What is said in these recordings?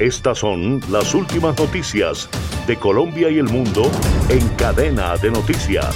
Estas son las últimas noticias de Colombia y el mundo en cadena de noticias.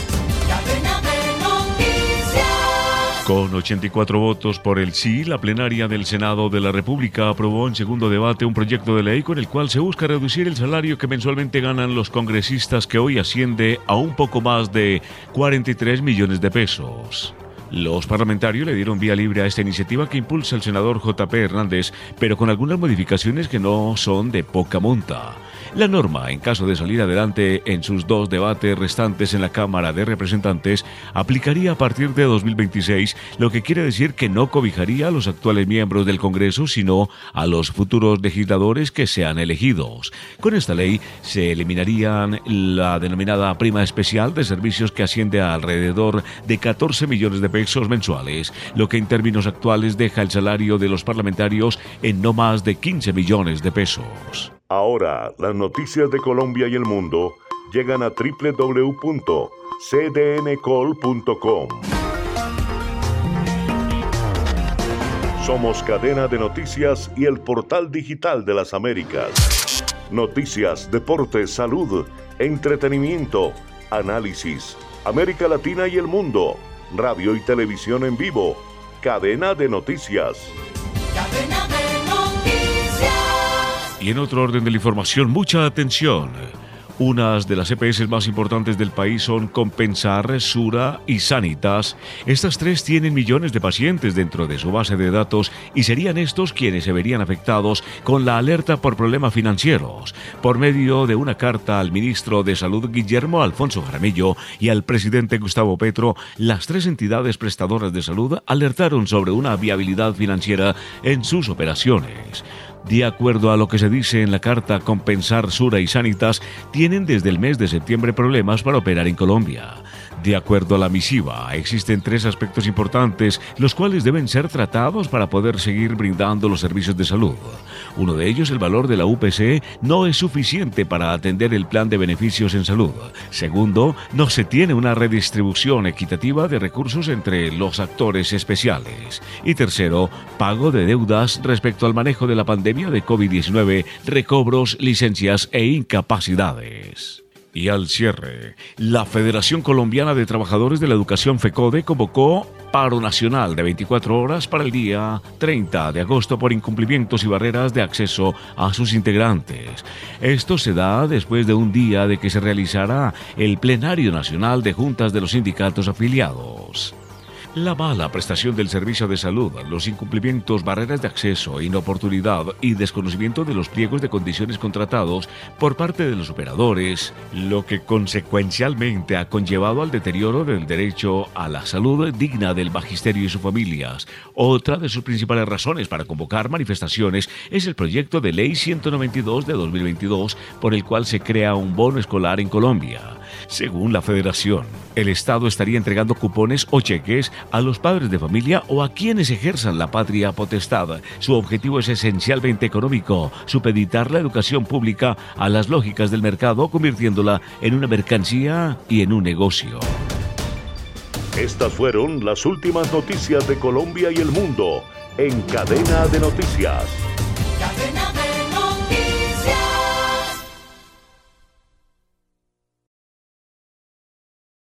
Con 84 votos por el sí, la plenaria del Senado de la República aprobó en segundo debate un proyecto de ley con el cual se busca reducir el salario que mensualmente ganan los congresistas que hoy asciende a un poco más de 43 millones de pesos. Los parlamentarios le dieron vía libre a esta iniciativa que impulsa el senador JP Hernández, pero con algunas modificaciones que no son de poca monta. La norma, en caso de salir adelante en sus dos debates restantes en la Cámara de Representantes, aplicaría a partir de 2026, lo que quiere decir que no cobijaría a los actuales miembros del Congreso, sino a los futuros legisladores que sean elegidos. Con esta ley se eliminarían la denominada prima especial de servicios que asciende a alrededor de 14 millones de pesos mensuales, lo que en términos actuales deja el salario de los parlamentarios en no más de 15 millones de pesos. Ahora, las noticias de Colombia y el mundo llegan a www.cdncol.com. Somos cadena de noticias y el portal digital de las Américas. Noticias, deportes, salud, entretenimiento, análisis, América Latina y el mundo, radio y televisión en vivo, cadena de noticias. Cadena de y en otro orden de la información, mucha atención. Unas de las EPS más importantes del país son Compensar, Sura y Sanitas. Estas tres tienen millones de pacientes dentro de su base de datos y serían estos quienes se verían afectados con la alerta por problemas financieros. Por medio de una carta al ministro de Salud Guillermo Alfonso Jaramillo y al presidente Gustavo Petro, las tres entidades prestadoras de salud alertaron sobre una viabilidad financiera en sus operaciones. De acuerdo a lo que se dice en la carta Compensar Sura y Sanitas, tienen desde el mes de septiembre problemas para operar en Colombia. De acuerdo a la misiva, existen tres aspectos importantes los cuales deben ser tratados para poder seguir brindando los servicios de salud. Uno de ellos, el valor de la UPC, no es suficiente para atender el plan de beneficios en salud. Segundo, no se tiene una redistribución equitativa de recursos entre los actores especiales. Y tercero, pago de deudas respecto al manejo de la pandemia de COVID-19, recobros, licencias e incapacidades. Y al cierre, la Federación Colombiana de Trabajadores de la Educación FECODE convocó paro nacional de 24 horas para el día 30 de agosto por incumplimientos y barreras de acceso a sus integrantes. Esto se da después de un día de que se realizará el plenario nacional de juntas de los sindicatos afiliados. La mala prestación del servicio de salud, los incumplimientos, barreras de acceso, inoportunidad y desconocimiento de los pliegos de condiciones contratados por parte de los operadores, lo que consecuencialmente ha conllevado al deterioro del derecho a la salud digna del magisterio y sus familias. Otra de sus principales razones para convocar manifestaciones es el proyecto de Ley 192 de 2022 por el cual se crea un bono escolar en Colombia. Según la Federación, el Estado estaría entregando cupones o cheques a los padres de familia o a quienes ejerzan la patria potestad. Su objetivo es esencialmente económico, supeditar la educación pública a las lógicas del mercado, convirtiéndola en una mercancía y en un negocio. Estas fueron las últimas noticias de Colombia y el mundo en cadena de noticias.